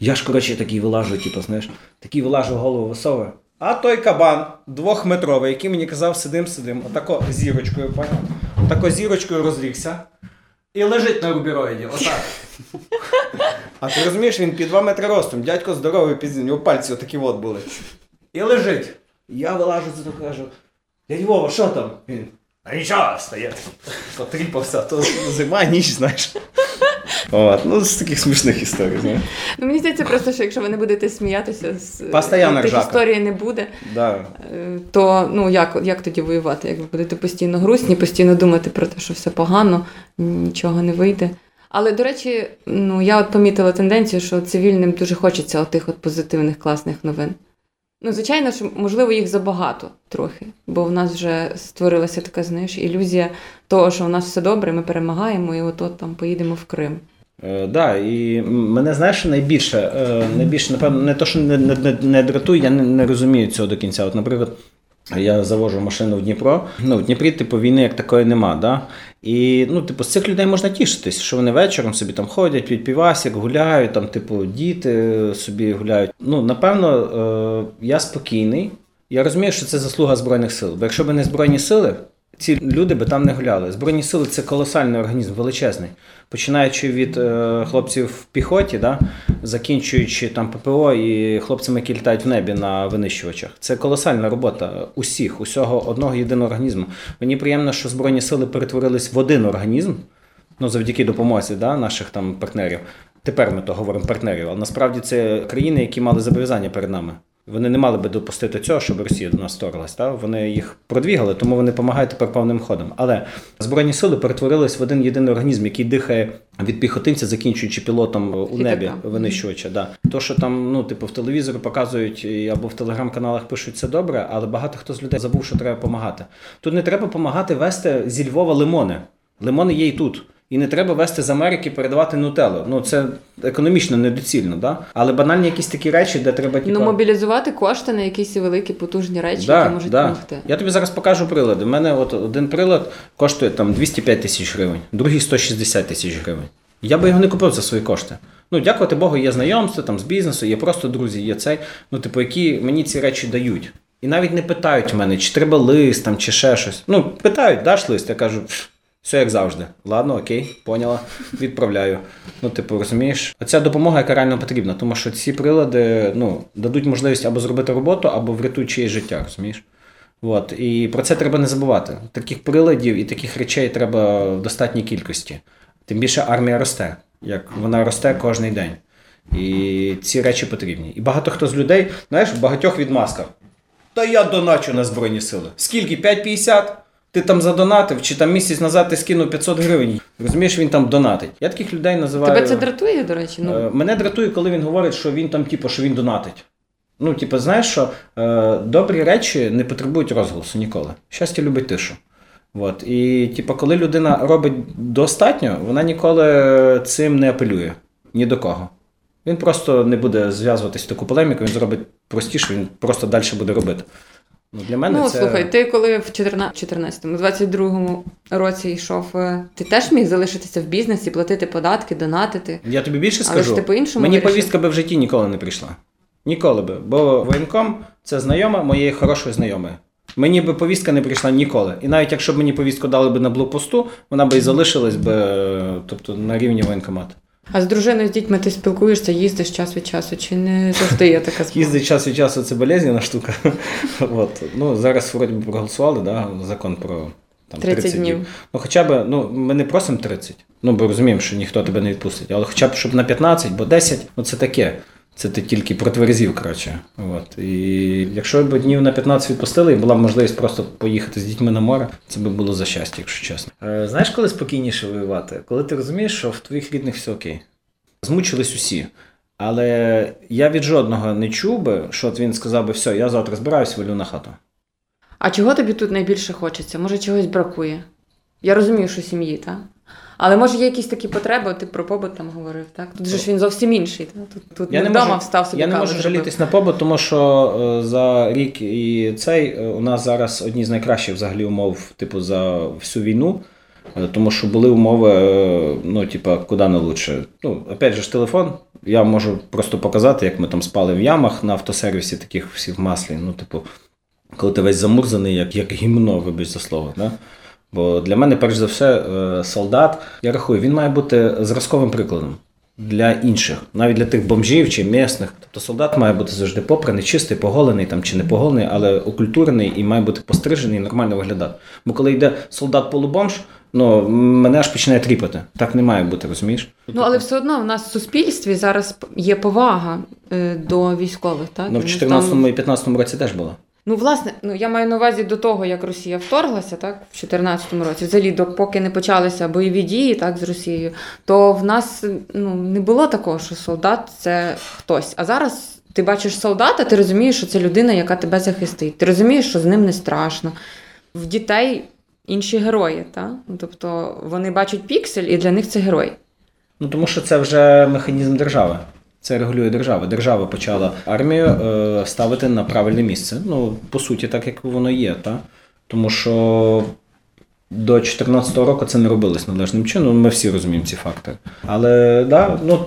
[SPEAKER 4] Я ж, коротше, такий вилажу, типу, знаєш, такий вилажу голову висовую. А той кабан двохметровий, який мені казав, сидим, сидим, отако зірочкою, поняв? Отако зірочкою розлігся. І лежить на рубіроїді, отак. А ти розумієш, він під 2 метри ростом, дядько здоровий пізні, у пальці отакі от були. І лежить. Я вилажу за то кажу, дядь Вова, що там? Він. А нічого, стає. Потріпався, то зима, ніч, знаєш. От, ну, з таких смішних історій, знаєш.
[SPEAKER 3] Ну, мені здається, просто що якщо ви не будете сміятися, з
[SPEAKER 4] Постоянно
[SPEAKER 3] тих
[SPEAKER 4] ржака.
[SPEAKER 3] історій не буде,
[SPEAKER 4] Да.
[SPEAKER 3] е, то ну як, як тоді воювати? Як ви будете постійно грустні, постійно думати про те, що все погано, нічого не вийде. Але до речі, ну я от помітила тенденцію, що цивільним дуже хочеться отих от позитивних класних новин. Ну, звичайно, що можливо їх забагато трохи, бо в нас вже створилася така, знаєш, ілюзія того, що у нас все добре, ми перемагаємо, і от там поїдемо в Крим.
[SPEAKER 4] Е, да, і мене знаєш найбільше, е, найбільше, напевно, не то, що не, не, не, не дратує, я не, не розумію цього до кінця. От, наприклад, я завожу машину в Дніпро. Ну, в Дніпрі, типу, війни як такої нема, да? І ну, типу, з цих людей можна тішитись, що вони вечором собі там ходять, під півасик, гуляють, там, типу, діти собі гуляють. Ну, напевно, е, я спокійний. Я розумію, що це заслуга Збройних сил. Бо якщо б не Збройні сили, ці люди би там не гуляли. Збройні сили це колосальний організм, величезний. Починаючи від е, хлопців в піхоті, да, закінчуючи там ППО і хлопцями, які літають в небі на винищувачах. Це колосальна робота усіх, усього одного єдиного організму. Мені приємно, що Збройні сили перетворились в один організм, ну завдяки допомозі да, наших там партнерів. Тепер ми то говоримо партнерів, але насправді це країни, які мали зобов'язання перед нами. Вони не мали би допустити цього, щоб Росія до нас вторглась. Та? Вони їх продвігали, тому вони допомагають тепер повним ходом. Але Збройні сили перетворились в один єдиний організм, який дихає від піхотинця, закінчуючи пілотом у небі винищувача. Да. То, що там, ну, типу, в телевізорі показують або в телеграм-каналах пишуть це добре, але багато хто з людей забув, що треба допомагати. Тут не треба допомагати вести зі Львова лимони. Лимони є і тут. І не треба вести з Америки передавати нутеллу. Ну це економічно недоцільно, да? але банальні якісь такі речі, де треба типу,
[SPEAKER 3] Ну, мобілізувати кошти на якісь великі потужні речі,
[SPEAKER 4] Да,
[SPEAKER 3] які можуть
[SPEAKER 4] да.
[SPEAKER 3] допомогти.
[SPEAKER 4] Я тобі зараз покажу прилади. У мене от один прилад коштує там 205 тисяч гривень, другий 160 тисяч гривень. Я би його не купив за свої кошти. Ну, дякувати Богу, є знайомство там з бізнесу, є просто друзі, є цей, ну, типу, які мені ці речі дають. І навіть не питають мене, чи треба лист там, чи ще щось. Ну, питають, даш лист, я кажу. «Пф, Все як завжди. Ладно, окей, поняла, відправляю. Ну, типу, розумієш? Оця допомога, яка реально потрібна, тому що ці прилади ну, дадуть можливість або зробити роботу, або врятують чиєсь життя, розумієш? От. І про це треба не забувати. Таких приладів і таких речей треба в достатній кількості. Тим більше армія росте, як вона росте кожен день. І ці речі потрібні. І багато хто з людей, знаєш, в багатьох відмазках. Та я доначу на Збройні Сили. Скільки? 5,50? Ти там задонатив, чи там місяць назад ти скинув 500 гривень. Розумієш, він там донатить. Я таких людей називаю.
[SPEAKER 3] Тебе це дратує, до речі? Ну,
[SPEAKER 4] Е, Мене дратує, коли він говорить, що він там, типу, що він донатить. Ну, типу, знаєш, що е, добрі речі не потребують розголосу ніколи. Щастя любить тишу. От. І, типу, коли людина робить достатньо, вона ніколи цим не апелює ні до кого. Він просто не буде зв'язуватись в таку полеміку, він зробить простіше, він просто далі буде робити. Ну, для мене
[SPEAKER 3] ну
[SPEAKER 4] це...
[SPEAKER 3] слухай, ти коли в 14-му, 22-му році йшов, е, ти теж міг залишитися в бізнесі, платити податки, донатити.
[SPEAKER 4] Я тобі більше
[SPEAKER 3] Але ж ти по-іншому
[SPEAKER 4] Мені
[SPEAKER 3] вирішив.
[SPEAKER 4] повістка би в житті ніколи не прийшла. Ніколи би. Бо воєнком це знайома моєї хорошої знайомої. Мені би повістка не прийшла ніколи. І навіть якщо б мені повістку дали би на блокпосту, вона би і залишилась би, е, тобто на рівні воєнкомату.
[SPEAKER 3] А з дружиною з дітьми ти спілкуєшся, їздиш час від часу, чи не завжди є така змога?
[SPEAKER 4] Їздить час від часу це болезненна штука. От. Ну, зараз вроді проголосували, да, закон про там,
[SPEAKER 3] 30 днів.
[SPEAKER 4] Ну, хоча б, ну, ми не просимо 30, ну, бо розуміємо, що ніхто тебе не відпустить, але хоча б щоб на 15, бо 10, ну це таке. Це ти тільки протверзів, коротше. От. І якщо б днів на 15 відпустили, і була б можливість просто поїхати з дітьми на море, це би було за щастя, якщо чесно. Е, знаєш, коли спокійніше воювати? Коли ти розумієш, що в твоїх рідних все окей. Змучились усі. Але я від жодного не чув би, що от він сказав би, все, я завтра збираюсь, валю на хату.
[SPEAKER 3] А чого тобі тут найбільше хочеться? Може, чогось бракує? Я розумію, що сім'ї, так? Але може є якісь такі потреби, ти про побут там говорив, так? Тут же ж він зовсім інший. Тут, тут не вдома встав собі.
[SPEAKER 4] Я не можу жалітись на побут, тому що е, за рік і цей е, у нас зараз одні з найкращих взагалі умов, типу, за всю війну. Е, Тому що були умови, ну, типа, куди не лучше. Ну, опять же ж, телефон. Я можу просто показати, як ми там спали в ямах на автосервісі, таких всіх маслі. Ну, типу, коли ти весь замурзаний, як, як гімно, вибач за слово. Да? Бо для мене, перш за все, е, солдат, я рахую, він має бути зразковим прикладом для інших, навіть для тих бомжів чи місних. Тобто солдат має бути завжди попраний, чистий, поголений там чи не поголений, але окультурений і має бути пострижений і нормально виглядати. Бо коли йде солдат полубомж, ну мене аж починає тріпати. Так не має бути, розумієш?
[SPEAKER 3] Ну, але все одно в нас в суспільстві зараз є повага е, до військових, так?
[SPEAKER 4] Ну, в
[SPEAKER 3] Тому що
[SPEAKER 4] 14
[SPEAKER 3] там-
[SPEAKER 4] і 15 році теж було.
[SPEAKER 3] Ну, власне, ну я маю на увазі до того, як Росія вторглася, так, в 2014 році, взагалі, поки не почалися бойові дії так, з Росією, то в нас ну, не було такого, що солдат це хтось. А зараз ти бачиш солдата, ти розумієш, що це людина, яка тебе захистить. Ти розумієш, що з ним не страшно. В дітей інші герої, так? Ну, тобто вони бачать піксель, і для них це герой.
[SPEAKER 4] Ну тому що це вже механізм держави. Це регулює держава. Держава почала армію е, ставити на правильне місце. Ну, по суті, так як воно є, та? тому що до 2014 року це не робилось належним чином. Ми всі розуміємо ці факти. Але да, ну,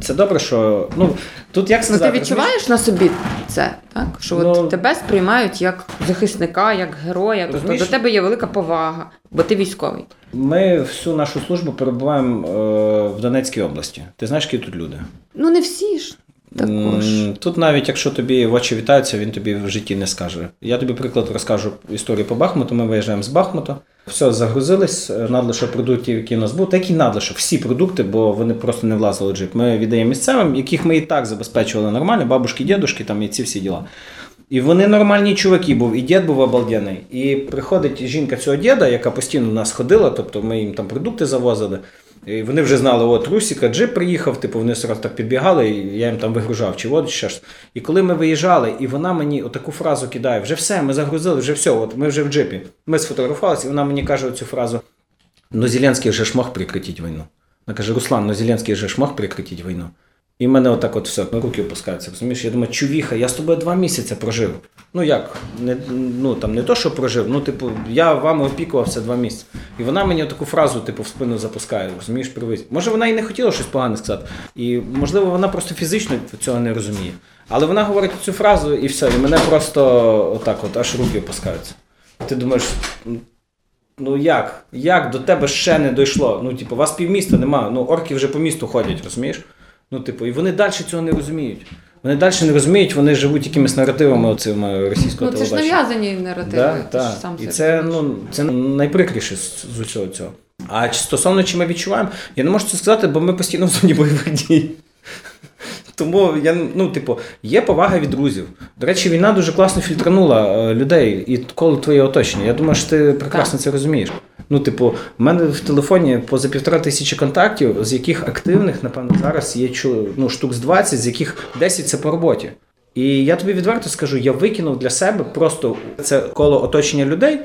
[SPEAKER 4] це добре, що ну, тут як
[SPEAKER 3] Ну,
[SPEAKER 4] сказати,
[SPEAKER 3] ти відчуваєш на собі це, так? Що
[SPEAKER 4] Ну-
[SPEAKER 3] от тебе сприймають як захисника, як героя. Тобто до тебе є велика повага, бо ти військовий.
[SPEAKER 4] Ми всю нашу службу перебуваємо е, в Донецькій області. Ти знаєш, які тут люди?
[SPEAKER 3] Ну не всі ж також.
[SPEAKER 4] Тут навіть якщо тобі в очі вітаються, він тобі в житті не скаже. Я тобі приклад розкажу історію по Бахмуту. Ми виїжджаємо з Бахмута. Все, загрузились, е, надлишок продуктів, які у нас був, та який надлишок, всі продукти, бо вони просто не влазили в джип. Ми віддаємо місцевим, яких ми і так забезпечували нормально, бабушки, дідушки, там і ці всі діла. І вони нормальні чуваки був, і дід був обалденний. І приходить жінка цього діда, яка постійно в нас ходила, тобто ми їм там продукти завозили. І вони вже знали, от Русіка, джип приїхав, типу вони сразу так підбігали, і я їм там вигружав, чи от ще ж. І коли ми виїжджали, і вона мені отаку фразу кидає: вже все, ми загрузили, вже все, от ми вже в джипі. Ми сфотографувалися, і вона мені каже цю фразу: ну Зеленський вже ж мог прикритіть війну. Вона каже: Руслан, ну Зеленський вже ж мог прикритіть війну. І мене отак от все руки опускаються. Розумієш? Я думаю, чувіха, я з тобою два місяці прожив. Ну як? Не, ну там не то, що прожив, ну типу, я вами опікувався два місяці. І вона мені таку фразу, типу, в спину запускає, розумієш, привись. Може, вона і не хотіла щось погане сказати. І можливо, вона просто фізично цього не розуміє. Але вона говорить цю фразу і все, і мене просто отак от аж руки опускаються. Ти думаєш, ну як? Як до тебе ще не дійшло? Ну, типу, вас півміста немає, ну орки вже по місту ходять, розумієш? Ну, типу, і вони далі цього не розуміють. Вони далі не розуміють, вони живуть якимись наративами оцими російського
[SPEAKER 3] Ну це ж нав'язані наративи.
[SPEAKER 4] Да,
[SPEAKER 3] ти ж сам
[SPEAKER 4] І
[SPEAKER 3] це
[SPEAKER 4] ну, це найприкріше з, з усього цього. А стосовно чи ми відчуваємо, я не можу це сказати, бо ми постійно в зоні бойових дій. Тому я, ну, типу, є повага від друзів. До речі, війна дуже класно фільтранула е, людей і коло твоє оточення. Я думаю, що ти прекрасно це розумієш. Ну, типу, в мене в телефоні поза півтора тисячі контактів, з яких активних, напевно, зараз є ну, штук з 20, з яких 10 це по роботі. І я тобі відверто скажу, я викинув для себе просто це коло оточення людей.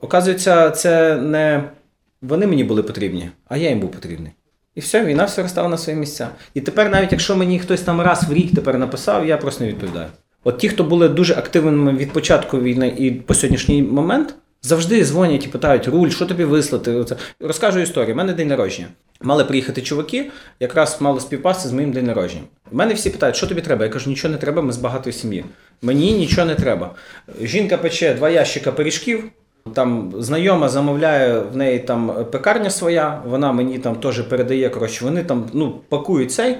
[SPEAKER 4] Оказується, це не вони мені були потрібні, а я їм був потрібний. І все, війна все розстала на свої місця. І тепер, навіть якщо мені хтось там раз в рік тепер написав, я просто не відповідаю. От ті, хто були дуже активними від початку війни і по сьогоднішній момент, завжди дзвонять і питають: Руль, що тобі вислати? Розкажу історію. У мене день народження. Мали приїхати чуваки, якраз мали співпасти з моїм день народження. У мене всі питають, що тобі треба? Я кажу, нічого не треба, ми з багатої сім'ї. Мені нічого не треба. Жінка пече два ящика пиріжків, Там знайома замовляє в неї там пекарня своя, вона мені там теж передає. Коротше, вони там ну, пакують цей.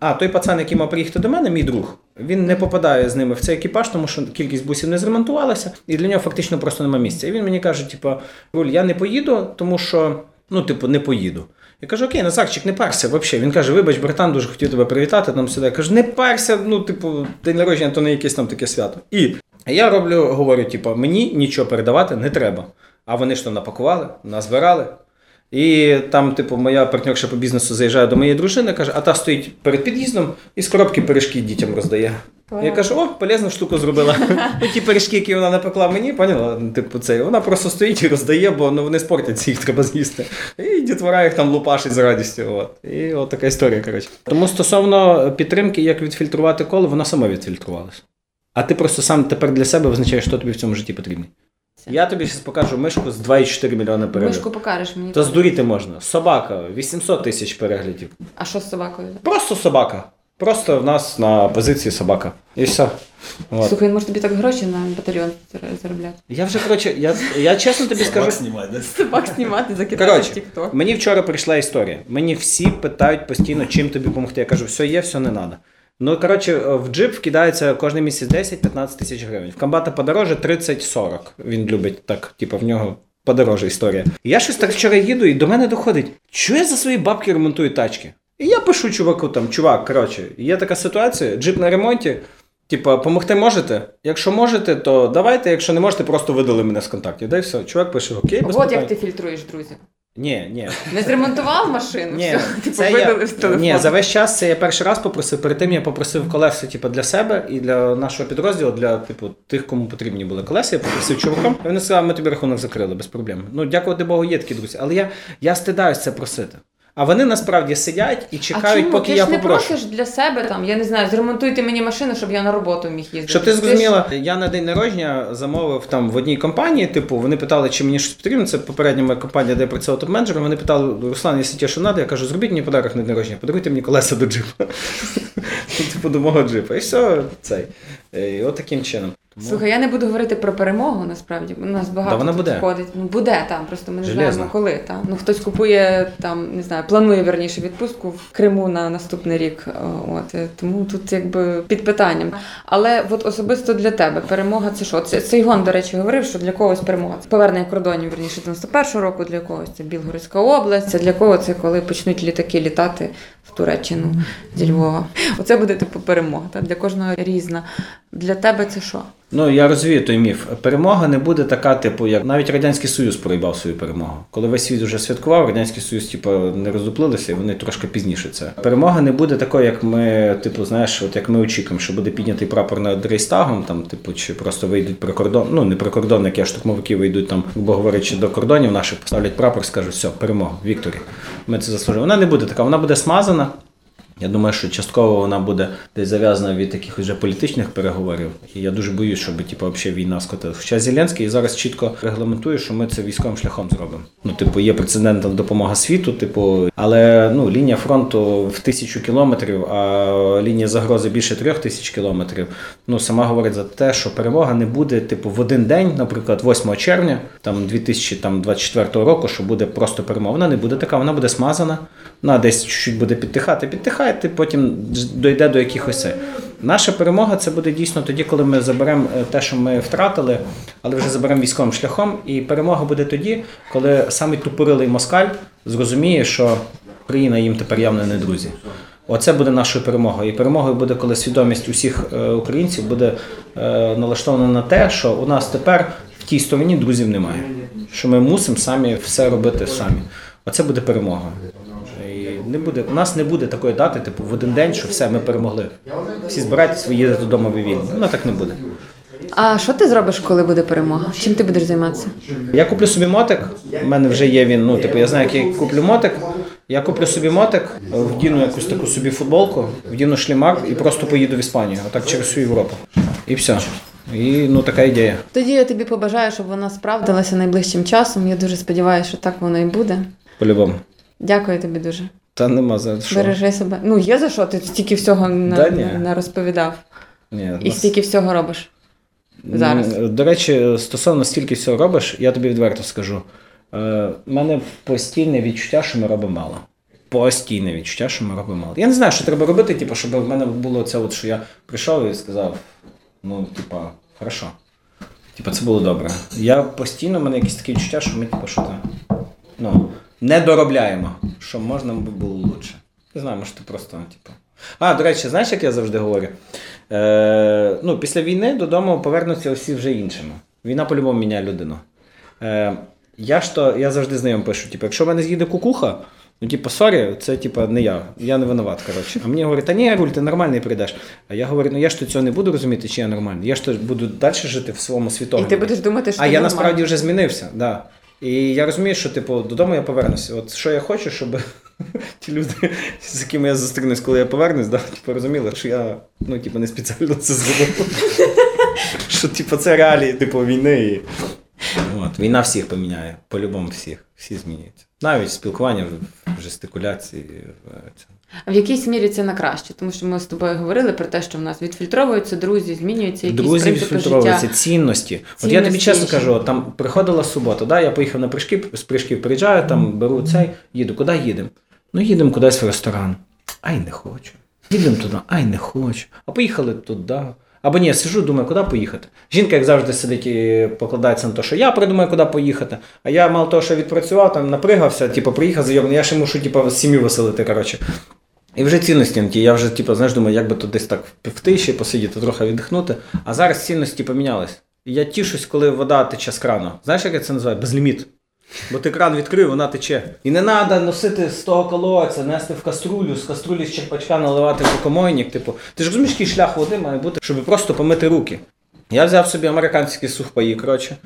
[SPEAKER 4] А той пацан, який мав приїхати до мене, мій друг, він не попадає з ними в цей екіпаж, тому що кількість бусів не зремонтувалася, і для нього фактично просто немає місця. І він мені каже: типу, Руль, я не поїду, тому що ну, типу, не поїду. Я кажу, окей, Назарчик, не парся взагалі. Він каже, вибач, братан, дуже хотів тебе привітати там сюди. Я кажу, не парся, ну, типу, день народження, то не якесь там таке свято. І я роблю, говорю, типу, мені нічого передавати не треба. А вони ж то напакували, назбирали. І там, типу, моя партнерша по бізнесу заїжджає до моєї дружини, каже, а та стоїть перед під'їздом і з коробки пиріжки дітям роздає. Я кажу, о, полезну штуку зробила. Ті пиріжки, які вона напекла мені, поняла? Типу, це, вона просто стоїть і роздає, бо ну, вони спортяться, їх треба з'їсти. І дітвора їх там лупашить з радістю. От. І от така історія, коротше. Тому стосовно підтримки, як відфільтрувати коло, воно само відфільтрувалося. А ти просто сам тепер для себе визначаєш, що тобі в цьому житті потрібно. Я тобі зараз покажу мишку з 2,4 мільйони переглядів.
[SPEAKER 3] Мишку покажеш мені.
[SPEAKER 4] То здуріти можна. Собака, 800 тисяч переглядів.
[SPEAKER 3] А що з собакою?
[SPEAKER 4] Просто собака. Просто в нас на позиції собака. І все. От.
[SPEAKER 3] Слухай, він може тобі так гроші на батальйон заробляти.
[SPEAKER 4] Я вже, коротше, я, я чесно тобі скажу.
[SPEAKER 5] знімати, да?
[SPEAKER 3] Собак знімати, закидати
[SPEAKER 4] Коротше,
[SPEAKER 3] в тік-ток.
[SPEAKER 4] мені вчора прийшла історія. Мені всі питають постійно, чим тобі допомогти. Я кажу, все є, все не треба. Ну, коротше, в джип вкидається кожен місяць 10-15 тисяч гривень. В комбата подороже 30-40. Він любить так, типу, в нього подороже історія. Я щось так вчора їду, і до мене доходить, що я за свої бабки ремонтую тачки. І я пишу чуваку там, чувак, коротше, є така ситуація, джип на ремонті. Типа, помогти можете? Якщо можете, то давайте. Якщо не можете, просто видали мене з контактів. Дай все. Чувак пише, окей, без
[SPEAKER 3] От
[SPEAKER 4] питань.
[SPEAKER 3] як ти фільтруєш друзів.
[SPEAKER 4] Ні, ні.
[SPEAKER 3] Не зремонтував машину,
[SPEAKER 4] Ні,
[SPEAKER 3] все, типу видали
[SPEAKER 4] я,
[SPEAKER 3] з телефону.
[SPEAKER 4] ні, за весь час це я перший раз попросив. Перед тим я попросив колеса, типу, для себе і для нашого підрозділу, для типу тих, кому потрібні були колеса. Я попросив чувакам. Вони сказали, ми тобі рахунок закрили без проблем. Ну, дякувати Богу, є такі друзі. Але я, я стидаюсь це просити. А вони насправді сидять і
[SPEAKER 3] а
[SPEAKER 4] чекають,
[SPEAKER 3] чому?
[SPEAKER 4] поки
[SPEAKER 3] ти
[SPEAKER 4] я
[SPEAKER 3] ж не
[SPEAKER 4] попрошу.
[SPEAKER 3] просиш для себе там, я не знаю, зремонтуйте мені машину, щоб я на роботу міг їздити.
[SPEAKER 4] Щоб ти
[SPEAKER 3] ж-
[SPEAKER 4] зрозуміла, я на день народження замовив там в одній компанії, типу, вони питали, чи мені щось потрібно. Це попередня моя компанія, де я працював топ-менеджером. Вони питали, Руслан, якщо тебе що треба, я кажу, зробіть мені подарок на день народження, подаруйте мені колеса до джипа. Типу, до мого джипа. І все, цей. І от таким чином. Тому-
[SPEAKER 3] Слухай, я не буду говорити про перемогу, насправді. У нас багато
[SPEAKER 4] Та вона буде.
[SPEAKER 3] входить. Ну буде там, просто ми не
[SPEAKER 4] Железно.
[SPEAKER 3] знаємо коли. Та. Ну хтось купує там, не знаю, планує верніше відпустку в Криму на наступний рік. От е, тому тут якби під питанням. Але от особисто для тебе перемога це що? Це Сейгон, до речі, говорив, що для когось перемога це повернення кордонів верніше 91-го року, для когось це Білгородська область. Це для кого це коли почнуть літаки літати в Туреччину зі Львова. Оце буде типу перемога. Та? Для кожного різна. Для тебе це що?
[SPEAKER 4] Ну, я розвію той міф. Перемога не буде така, типу, як навіть Радянський Союз проїбав свою перемогу. Коли весь світ вже святкував, Радянський Союз, типу, не роздуплилися, і вони трошки пізніше це. Перемога не буде такою, як ми, типу, знаєш, от як ми очікуємо, що буде піднятий прапор над Рейстагом, там, типу, чи просто вийдуть прикордон, ну не прикордонники, а штурмовики вийдуть там, грубо говорячи, до кордонів наших, поставлять прапор, скажуть, все, перемога, Вікторі. Ми це заслужили. Вона не буде така, вона буде смазана сказано, я думаю, що частково вона буде десь зав'язана від таких вже політичних переговорів. І я дуже боюсь, щоб типу, взагалі війна скотилася. Хоча Зеленський зараз чітко регламентує, що ми це військовим шляхом зробимо. Ну, типу, є прецедентна допомога світу, типу, але ну, лінія фронту в тисячу кілометрів, а лінія загрози більше трьох тисяч кілометрів. Ну, сама говорить за те, що перемога не буде, типу, в один день, наприклад, 8 червня, там 2024 року, що буде просто перемога. Вона не буде така, вона буде смазана. Вона десь чуть-чуть буде підтихати, підтихає, ти потім дойде до якихось. Наша перемога це буде дійсно тоді, коли ми заберемо е, те, що ми втратили, але вже заберемо військовим шляхом. І перемога буде тоді, коли самий тупорилий москаль зрозуміє, що Україна їм тепер явно не друзі. Оце буде нашою перемогою. І перемогою буде, коли свідомість усіх е, українців буде е, налаштована на те, що у нас тепер в тій стороні друзів немає. Що ми мусимо самі все робити самі. Оце буде перемога. Не буде, у нас не буде такої дати, типу, в один день, що все, ми перемогли. Всі збирайтесь, ви їдете додому, ви вільні. Воно так не буде.
[SPEAKER 3] А що ти зробиш, коли буде перемога? Чим ти будеш займатися?
[SPEAKER 4] Я куплю собі мотик. У мене вже є він. Ну, типу, я знаю, як я куплю мотик. Я куплю собі мотик, вдіну якусь таку собі футболку, вдіну шлімак і просто поїду в Іспанію, отак через всю Європу. І все. І ну така ідея.
[SPEAKER 3] Тоді я тобі побажаю, щоб вона справдилася найближчим часом. Я дуже сподіваюся, що так воно і буде.
[SPEAKER 4] По-любому.
[SPEAKER 3] Дякую тобі дуже.
[SPEAKER 4] Та нема за що.
[SPEAKER 3] Бережи себе. Ну, є за що? Ти стільки всього
[SPEAKER 4] Да ні.
[SPEAKER 3] на, розповідав.
[SPEAKER 4] Ні,
[SPEAKER 3] І
[SPEAKER 4] нас-
[SPEAKER 3] стільки всього робиш. зараз?
[SPEAKER 4] До речі, стосовно стільки всього робиш, я тобі відверто скажу. Е, У мене постійне відчуття, що ми робимо мало. Постійне відчуття, що ми робимо мало. Я не знаю, що треба робити, типу, щоб в мене було це, от, що я прийшов і сказав: ну, типа, хорошо. Типа, це було добре. Я постійно, в мене якісь такі відчуття, що ми, типу, що то, ну, не доробляємо, що можна би було лучше. Не знаю, може, ти просто, типу. А, до речі, знаєш, як я завжди говорю? Е, ну, після війни додому повернуться всі вже іншими. Війна по-любому міняє людину. Е, я ж то, я завжди знайомим пишу, типу, якщо в мене з'їде кукуха, ну, типу, сорі, це типу, не я, я не винуват, коротше. А мені говорять, та ні, Руль, ти нормальний прийдеш. А я говорю, ну я ж то цього не буду розуміти, чи я нормальний. Я ж то буду далі жити в своєму
[SPEAKER 3] І ти будеш думати, що
[SPEAKER 4] А
[SPEAKER 3] ти
[SPEAKER 4] я
[SPEAKER 3] нормальний.
[SPEAKER 4] насправді вже змінився, да. І я розумію, що типу додому я повернуся. От що я хочу, щоб ті люди, з якими я зустрінусь, коли я повернусь, да, типу, розуміли, що я ну, типу, не спеціально це зробив. Що типу, це реалії типу, війни. От, війна всіх поміняє, по-любому всіх, всі змінюються. Навіть спілкування в- жестикуляції. в цьому.
[SPEAKER 3] В якійсь мірі це на краще, тому що ми з тобою говорили про те, що в нас відфільтровуються друзі, змінюються якісь
[SPEAKER 4] Друзі
[SPEAKER 3] принципи
[SPEAKER 4] відфільтровуються,
[SPEAKER 3] життя.
[SPEAKER 4] цінності. От я тобі чесно кажу, там приходила субота, да, я поїхав на прыжки, з прыжків приїжджаю, там беру цей, їду. Куди їдемо? Ну, їдемо кудись в ресторан. Ай, не хочу. Їдемо туди, ай, не хочу. А поїхали туди. Або ні, я сижу, думаю, куди поїхати. Жінка, як завжди, сидить і покладається на те, що я придумаю, куди поїхати. А я мало того, що відпрацював, там напригався, типу, приїхав зайомний, я ще мушу, типу, сім'ю веселити, коротше. І вже цінності не ті. Я вже, типу, знаєш, думаю, як би тут десь так в тиші посидіти, трохи віддихнути. А зараз цінності помінялись. Я тішусь, коли вода тече з крану. Знаєш, як я це називаю? Безліміт. Бо ти кран відкрив, вона тече. І не треба носити з того колодця, нести в каструлю, з каструлі з черпачка наливати в рукомойник. Типу, ти ж розумієш, який шлях води має бути, щоб просто помити руки. Я взяв собі американські сухпаї, коротше.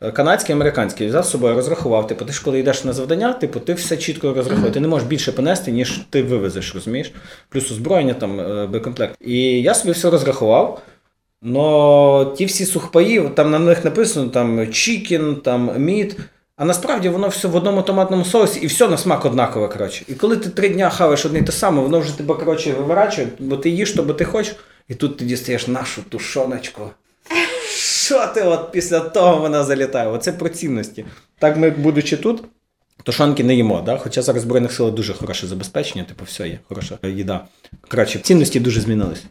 [SPEAKER 4] Е, Канадський, американський, взяв з собою, розрахував. Типу, ти ж коли йдеш на завдання, типу, ти все чітко розраховуєш. Ти не можеш більше понести, ніж ти вивезеш, розумієш? Плюс озброєння, там, е, боєкомплект. І я собі все розрахував. Но ті всі сухпаї, там на них написано там чікін, там мід. А насправді воно все в одному томатному соусі і все на смак однакове. коротше. І коли ти три дня хаваєш одне й те саме, воно вже тебе коротше, виворачує, бо ти їш, то бо ти хочеш, і тут ти дістаєш нашу тушоночку. Що ти от після того вона залітає? Оце про цінності. Так ми, будучи тут, тушонки не їмо, да? хоча зараз Збройних сил дуже хороше забезпечення, типу, все є, хороша їда. Коротше, цінності дуже змінились.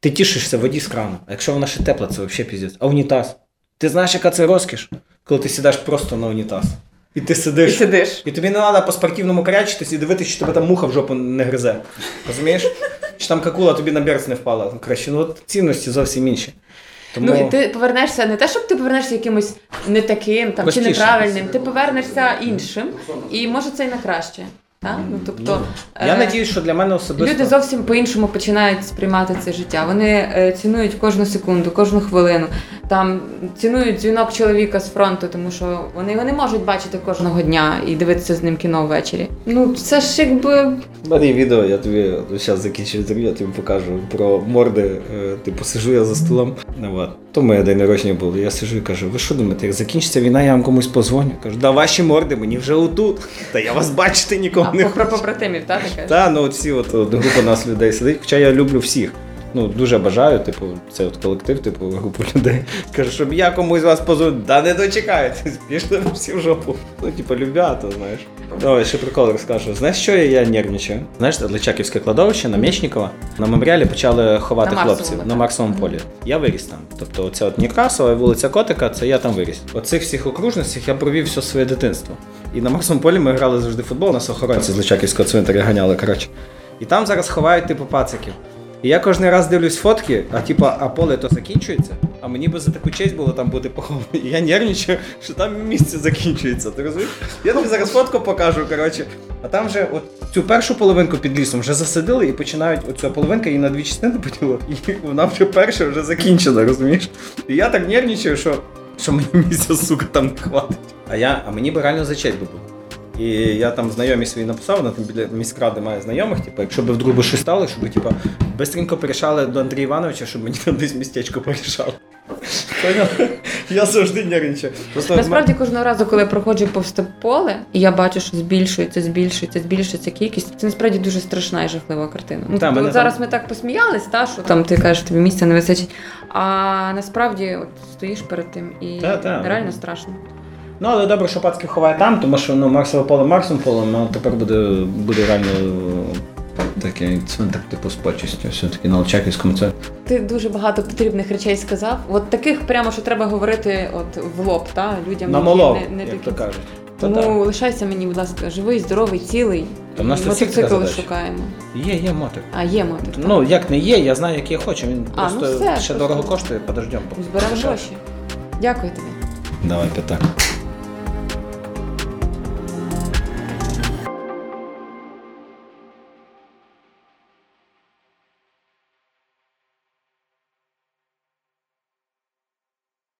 [SPEAKER 4] Ти тішишся воді з крану, а якщо вона ще тепла, це взагалі піздець. А унітаз? Ти знаєш, яка це розкіш, коли ти сідаєш просто на унітаз. І ти
[SPEAKER 3] І
[SPEAKER 4] сидиш.
[SPEAKER 3] сидиш.
[SPEAKER 4] І тобі не треба по спортивному корячитись і дивитися, що тебе там муха в жопу не гризе. Розумієш? Чи там какула тобі на берц не впала. Краще, ну от цінності зовсім інші. Тому...
[SPEAKER 3] Ну і ти повернешся не те, щоб ти повернешся якимось не таким там чи неправильним, ти повернешся іншим, і може це і на краще. Так? Ну, тобто,
[SPEAKER 4] Я
[SPEAKER 3] е,
[SPEAKER 4] надію, що для мене особисто.
[SPEAKER 3] Люди зовсім по-іншому починають сприймати це життя. Вони е, цінують кожну секунду, кожну хвилину. Там цінують дзвінок чоловіка з фронту, тому що вони його не можуть бачити кожного дня і дивитися з ним кіно ввечері. Ну це ж якби
[SPEAKER 4] У мене є відео, я тобі зараз закінчу інтерв'ю, я тобі покажу про морди. е, Типу, сижу я за столом. Ну. То моє день народження було. Я сижу і кажу, ви що думаєте, як закінчиться війна, я вам комусь позвоню? Кажу, да ваші морди, мені вже отут. Та я вас бачити нікого
[SPEAKER 3] а,
[SPEAKER 4] не
[SPEAKER 3] про, про побратимів, так таке?
[SPEAKER 4] Та, ну от всі от, от група нас людей сидить, хоча я люблю всіх. Ну, дуже бажаю, типу, це от колектив, типу, групу людей. Кажу, щоб я комусь вас позвонив, да не дочекаєтесь, пішли всі в жопу. Ну, типу, любято, знаєш. Ой, ще прикол розкажу. Знаєш, що я, нервничаю? Знаєш, Личаківське кладовище на Мечникова на меморіалі почали ховати
[SPEAKER 3] На Марсовому,
[SPEAKER 4] хлопців
[SPEAKER 3] так.
[SPEAKER 4] на Марсовому полі. Я виріс там. Тобто, оця от Некрасова, вулиця Котика, це я там виріс. Оцих всіх окружностях я провів все своє дитинство. І на Марсовому полі ми грали завжди в футбол, нас охоронці з Личаківського цвинтаря ганяли, коротше. І там зараз ховають типу пациків. І я кожен раз дивлюсь фотки, а типа, а поле то закінчується, а мені би за таку честь було там бути похований. І я нервничаю, що там місце закінчується. Ти розумієш? Я тобі зараз фотку покажу, коротше. А там вже от цю першу половинку під лісом вже засадили і починають оця половинка її на дві частини поділила, і вона вже перша вже закінчена, розумієш? І я так нервничаю, що, що мені місця, сука, там не хватить. А я, а мені би реально за честь би було. І я там знайомі свої написав, вона там біля міськради має знайомих, типу, якщо б вдруг би щось стало, щоб типу, бистренько перейшали до Андрія Івановича, щоб мені там десь містечко порішали. Поняв? Я завжди нервничаю. Просто
[SPEAKER 3] Насправді кожного разу, коли я проходжу повз поле, і я бачу, що збільшується, збільшується, збільшується кількість, це насправді дуже страшна і жахлива картина. Ну,
[SPEAKER 4] Та,
[SPEAKER 3] тобто, от зараз
[SPEAKER 4] там-
[SPEAKER 3] ми так посміялись, та що там ти кажеш, тобі місця не вистачить. А насправді от стоїш перед тим і
[SPEAKER 4] Та, та.
[SPEAKER 3] реально страшно.
[SPEAKER 4] Ну, але добре, що Пацький ховає там, тому що ну, Марсове поле Марсовим полем, а тепер буде, буде реально е, такий цвинтар типу з почистю. Все-таки на Личаківському це.
[SPEAKER 3] Ти дуже багато потрібних речей сказав. От таких прямо, що треба говорити от в лоб, та людям
[SPEAKER 4] На
[SPEAKER 3] які не, не
[SPEAKER 4] як то кажуть.
[SPEAKER 3] Тому
[SPEAKER 4] так.
[SPEAKER 3] лишайся мені, будь ласка, живий, здоровий, цілий.
[SPEAKER 4] Та в нас
[SPEAKER 3] І
[SPEAKER 4] тут
[SPEAKER 3] мотоцикл шукаємо.
[SPEAKER 4] Є, є мотик.
[SPEAKER 3] А, є мотик. так.
[SPEAKER 4] Ну, як не є, я знаю, який я хочу. Він
[SPEAKER 3] А, ну
[SPEAKER 4] просто
[SPEAKER 3] все,
[SPEAKER 4] ще
[SPEAKER 3] просто-
[SPEAKER 4] дорого коштує, подождемо.
[SPEAKER 3] Зберемо гроші. Дякую тобі.
[SPEAKER 4] Давай п'ятак.